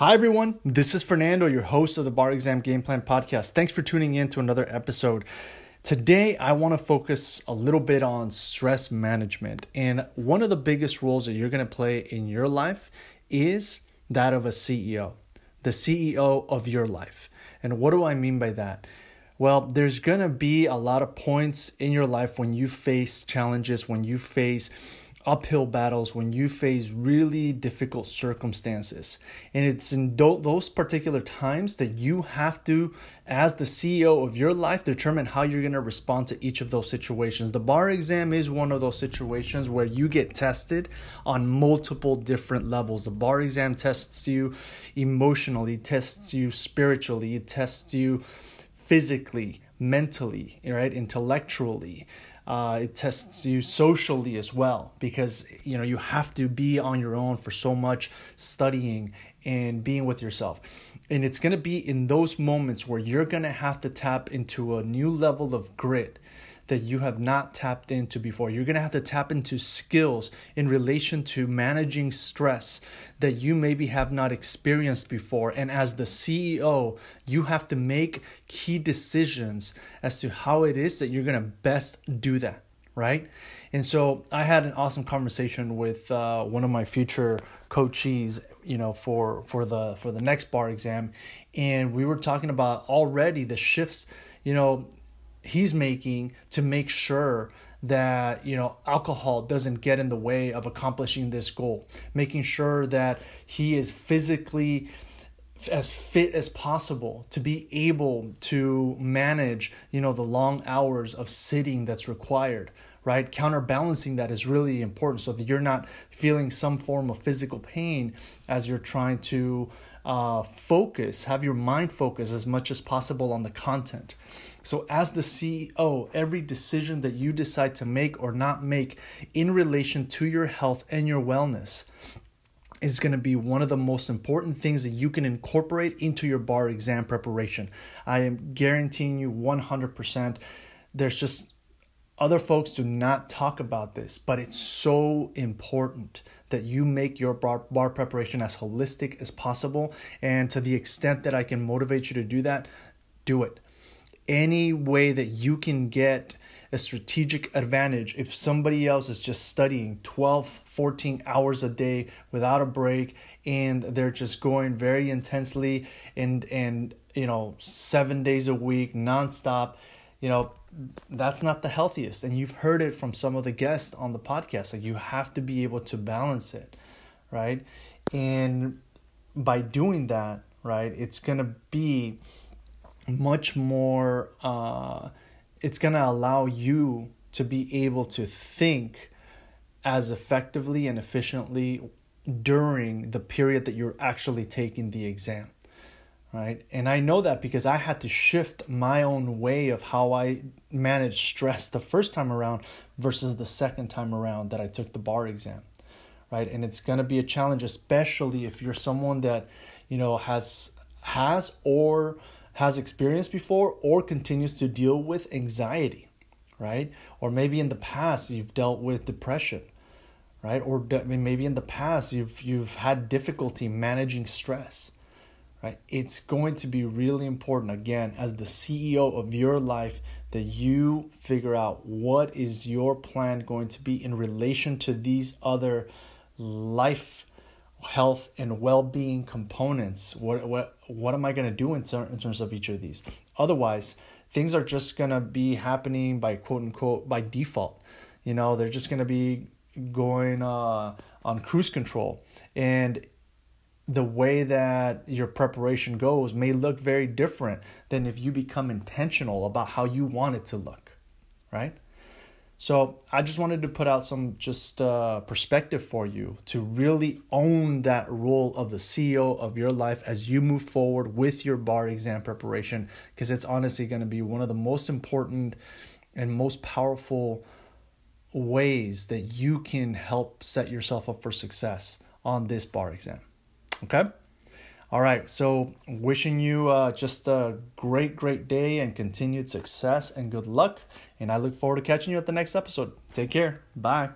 Hi, everyone. This is Fernando, your host of the Bar Exam Game Plan Podcast. Thanks for tuning in to another episode. Today, I want to focus a little bit on stress management. And one of the biggest roles that you're going to play in your life is that of a CEO, the CEO of your life. And what do I mean by that? Well, there's going to be a lot of points in your life when you face challenges, when you face uphill battles when you face really difficult circumstances. And it's in those particular times that you have to, as the CEO of your life, determine how you're going to respond to each of those situations. The bar exam is one of those situations where you get tested on multiple different levels. The bar exam tests you emotionally, tests you spiritually, it tests you physically, mentally, right, intellectually. Uh, it tests you socially as well because you know you have to be on your own for so much studying and being with yourself. And it's going to be in those moments where you're going to have to tap into a new level of grit that you have not tapped into before. You're going to have to tap into skills in relation to managing stress that you maybe have not experienced before. And as the CEO, you have to make key decisions as to how it is that you're going to best do that, right? And so I had an awesome conversation with uh, one of my future coachees you know for for the for the next bar exam and we were talking about already the shifts you know he's making to make sure that you know alcohol doesn't get in the way of accomplishing this goal. Making sure that he is physically as fit as possible to be able to manage you know the long hours of sitting that's required right? Counterbalancing that is really important so that you're not feeling some form of physical pain as you're trying to uh, focus, have your mind focus as much as possible on the content. So, as the CEO, every decision that you decide to make or not make in relation to your health and your wellness is going to be one of the most important things that you can incorporate into your bar exam preparation. I am guaranteeing you 100%. There's just other folks do not talk about this, but it's so important that you make your bar, bar preparation as holistic as possible. And to the extent that I can motivate you to do that, do it. Any way that you can get a strategic advantage if somebody else is just studying 12 14 hours a day without a break and they're just going very intensely and and you know 7 days a week nonstop you know that's not the healthiest. And you've heard it from some of the guests on the podcast like you have to be able to balance it right? And by doing that right it's going to be much more uh, it's going to allow you to be able to think as effectively and efficiently during the period that you're actually taking the exam right? And I know that because I had to shift my own way of how I managed stress the first time around versus the second time around that I took the bar exam, right? And it's going to be a challenge especially if you're someone that, you know, has has or has experienced before or continues to deal with anxiety, right? Or maybe in the past you've dealt with depression, right? Or maybe in the past you've you've had difficulty managing stress right? It's going to be really important, again, as the CEO of your life, that you figure out what is your plan going to be in relation to these other life health and well-being components. What what what am i going to do in, ter- in terms of each of these? Otherwise things are just going to be happening by quote unquote by default. You know they're just going to be going uh, on cruise control. And the way that your preparation goes may look very different than if you become intentional about how you want it to look, right? So I just wanted to put out some just uh, perspective for you to really own that role of the CEO of your life as you move forward with your bar exam preparation, because it's honestly going to be one of the most important and most powerful ways that you can help set yourself up for success on this bar exam. Okay? All right, so wishing you uh, just a great, great day and continued success and good luck. And I look forward to catching you at the next episode. Take care. Bye.